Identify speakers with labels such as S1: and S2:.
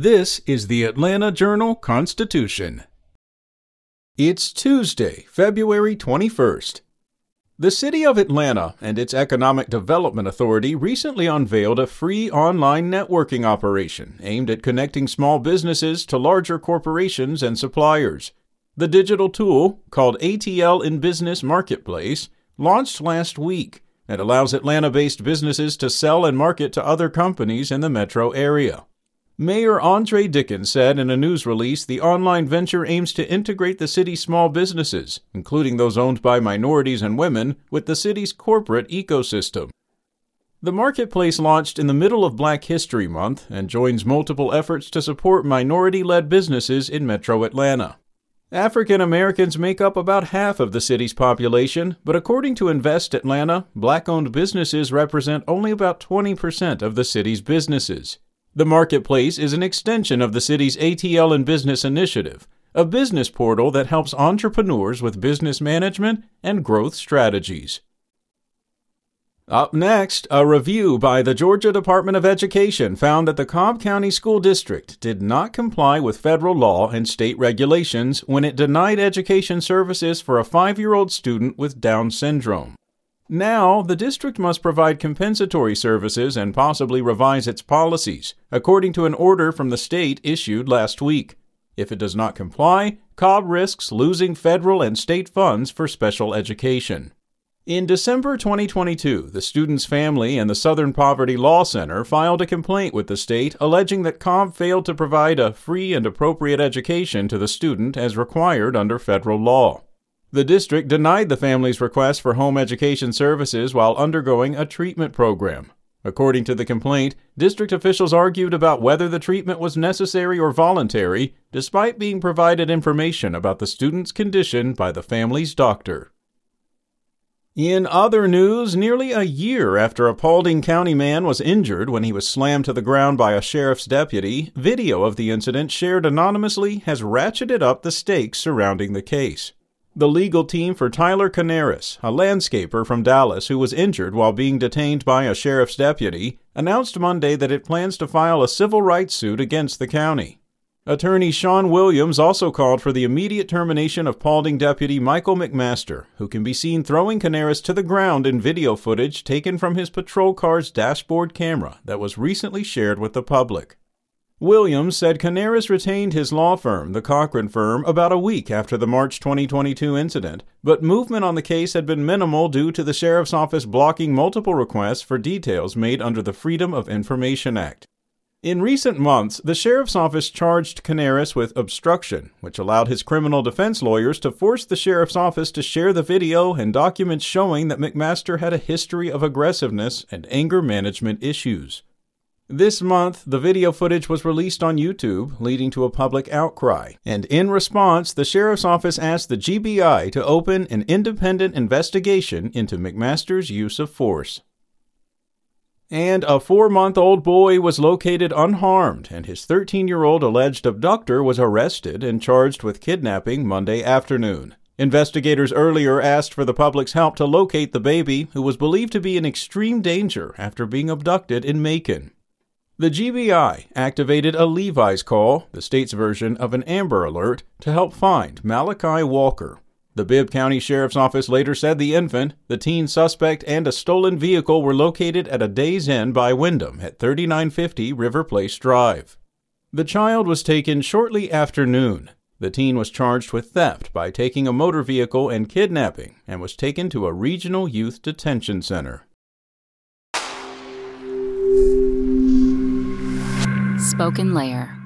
S1: This is the Atlanta Journal Constitution. It's Tuesday, February 21st. The City of Atlanta and its Economic Development Authority recently unveiled a free online networking operation aimed at connecting small businesses to larger corporations and suppliers. The digital tool, called ATL in Business Marketplace, launched last week and allows Atlanta based businesses to sell and market to other companies in the metro area. Mayor Andre Dickens said in a news release the online venture aims to integrate the city's small businesses, including those owned by minorities and women, with the city's corporate ecosystem. The marketplace launched in the middle of Black History Month and joins multiple efforts to support minority led businesses in metro Atlanta. African Americans make up about half of the city's population, but according to Invest Atlanta, black owned businesses represent only about 20% of the city's businesses. The marketplace is an extension of the city's ATL in Business Initiative, a business portal that helps entrepreneurs with business management and growth strategies. Up next, a review by the Georgia Department of Education found that the Cobb County School District did not comply with federal law and state regulations when it denied education services for a five year old student with Down syndrome. Now, the district must provide compensatory services and possibly revise its policies, according to an order from the state issued last week. If it does not comply, Cobb risks losing federal and state funds for special education. In December 2022, the student's family and the Southern Poverty Law Center filed a complaint with the state alleging that Cobb failed to provide a free and appropriate education to the student as required under federal law. The district denied the family's request for home education services while undergoing a treatment program. According to the complaint, district officials argued about whether the treatment was necessary or voluntary, despite being provided information about the student's condition by the family's doctor. In other news, nearly a year after a Paulding County man was injured when he was slammed to the ground by a sheriff's deputy, video of the incident shared anonymously has ratcheted up the stakes surrounding the case. The legal team for Tyler Canaris, a landscaper from Dallas who was injured while being detained by a sheriff's deputy, announced Monday that it plans to file a civil rights suit against the county. Attorney Sean Williams also called for the immediate termination of Paulding deputy Michael McMaster, who can be seen throwing Canaris to the ground in video footage taken from his patrol car's dashboard camera that was recently shared with the public. Williams said Canaris retained his law firm, the Cochran firm, about a week after the March 2022 incident, but movement on the case had been minimal due to the sheriff's office blocking multiple requests for details made under the Freedom of Information Act. In recent months, the sheriff's office charged Canaris with obstruction, which allowed his criminal defense lawyers to force the sheriff's office to share the video and documents showing that McMaster had a history of aggressiveness and anger management issues. This month, the video footage was released on YouTube, leading to a public outcry. And in response, the sheriff's office asked the GBI to open an independent investigation into McMaster's use of force. And a four month old boy was located unharmed, and his 13 year old alleged abductor was arrested and charged with kidnapping Monday afternoon. Investigators earlier asked for the public's help to locate the baby, who was believed to be in extreme danger after being abducted in Macon. The GBI activated a Levi's call, the state's version of an Amber Alert, to help find Malachi Walker. The Bibb County Sheriff's Office later said the infant, the teen suspect, and a stolen vehicle were located at a Days Inn by Wyndham at 3950 River Place Drive. The child was taken shortly after noon. The teen was charged with theft by taking a motor vehicle and kidnapping and was taken to a regional youth detention center.
S2: SpokenLayer.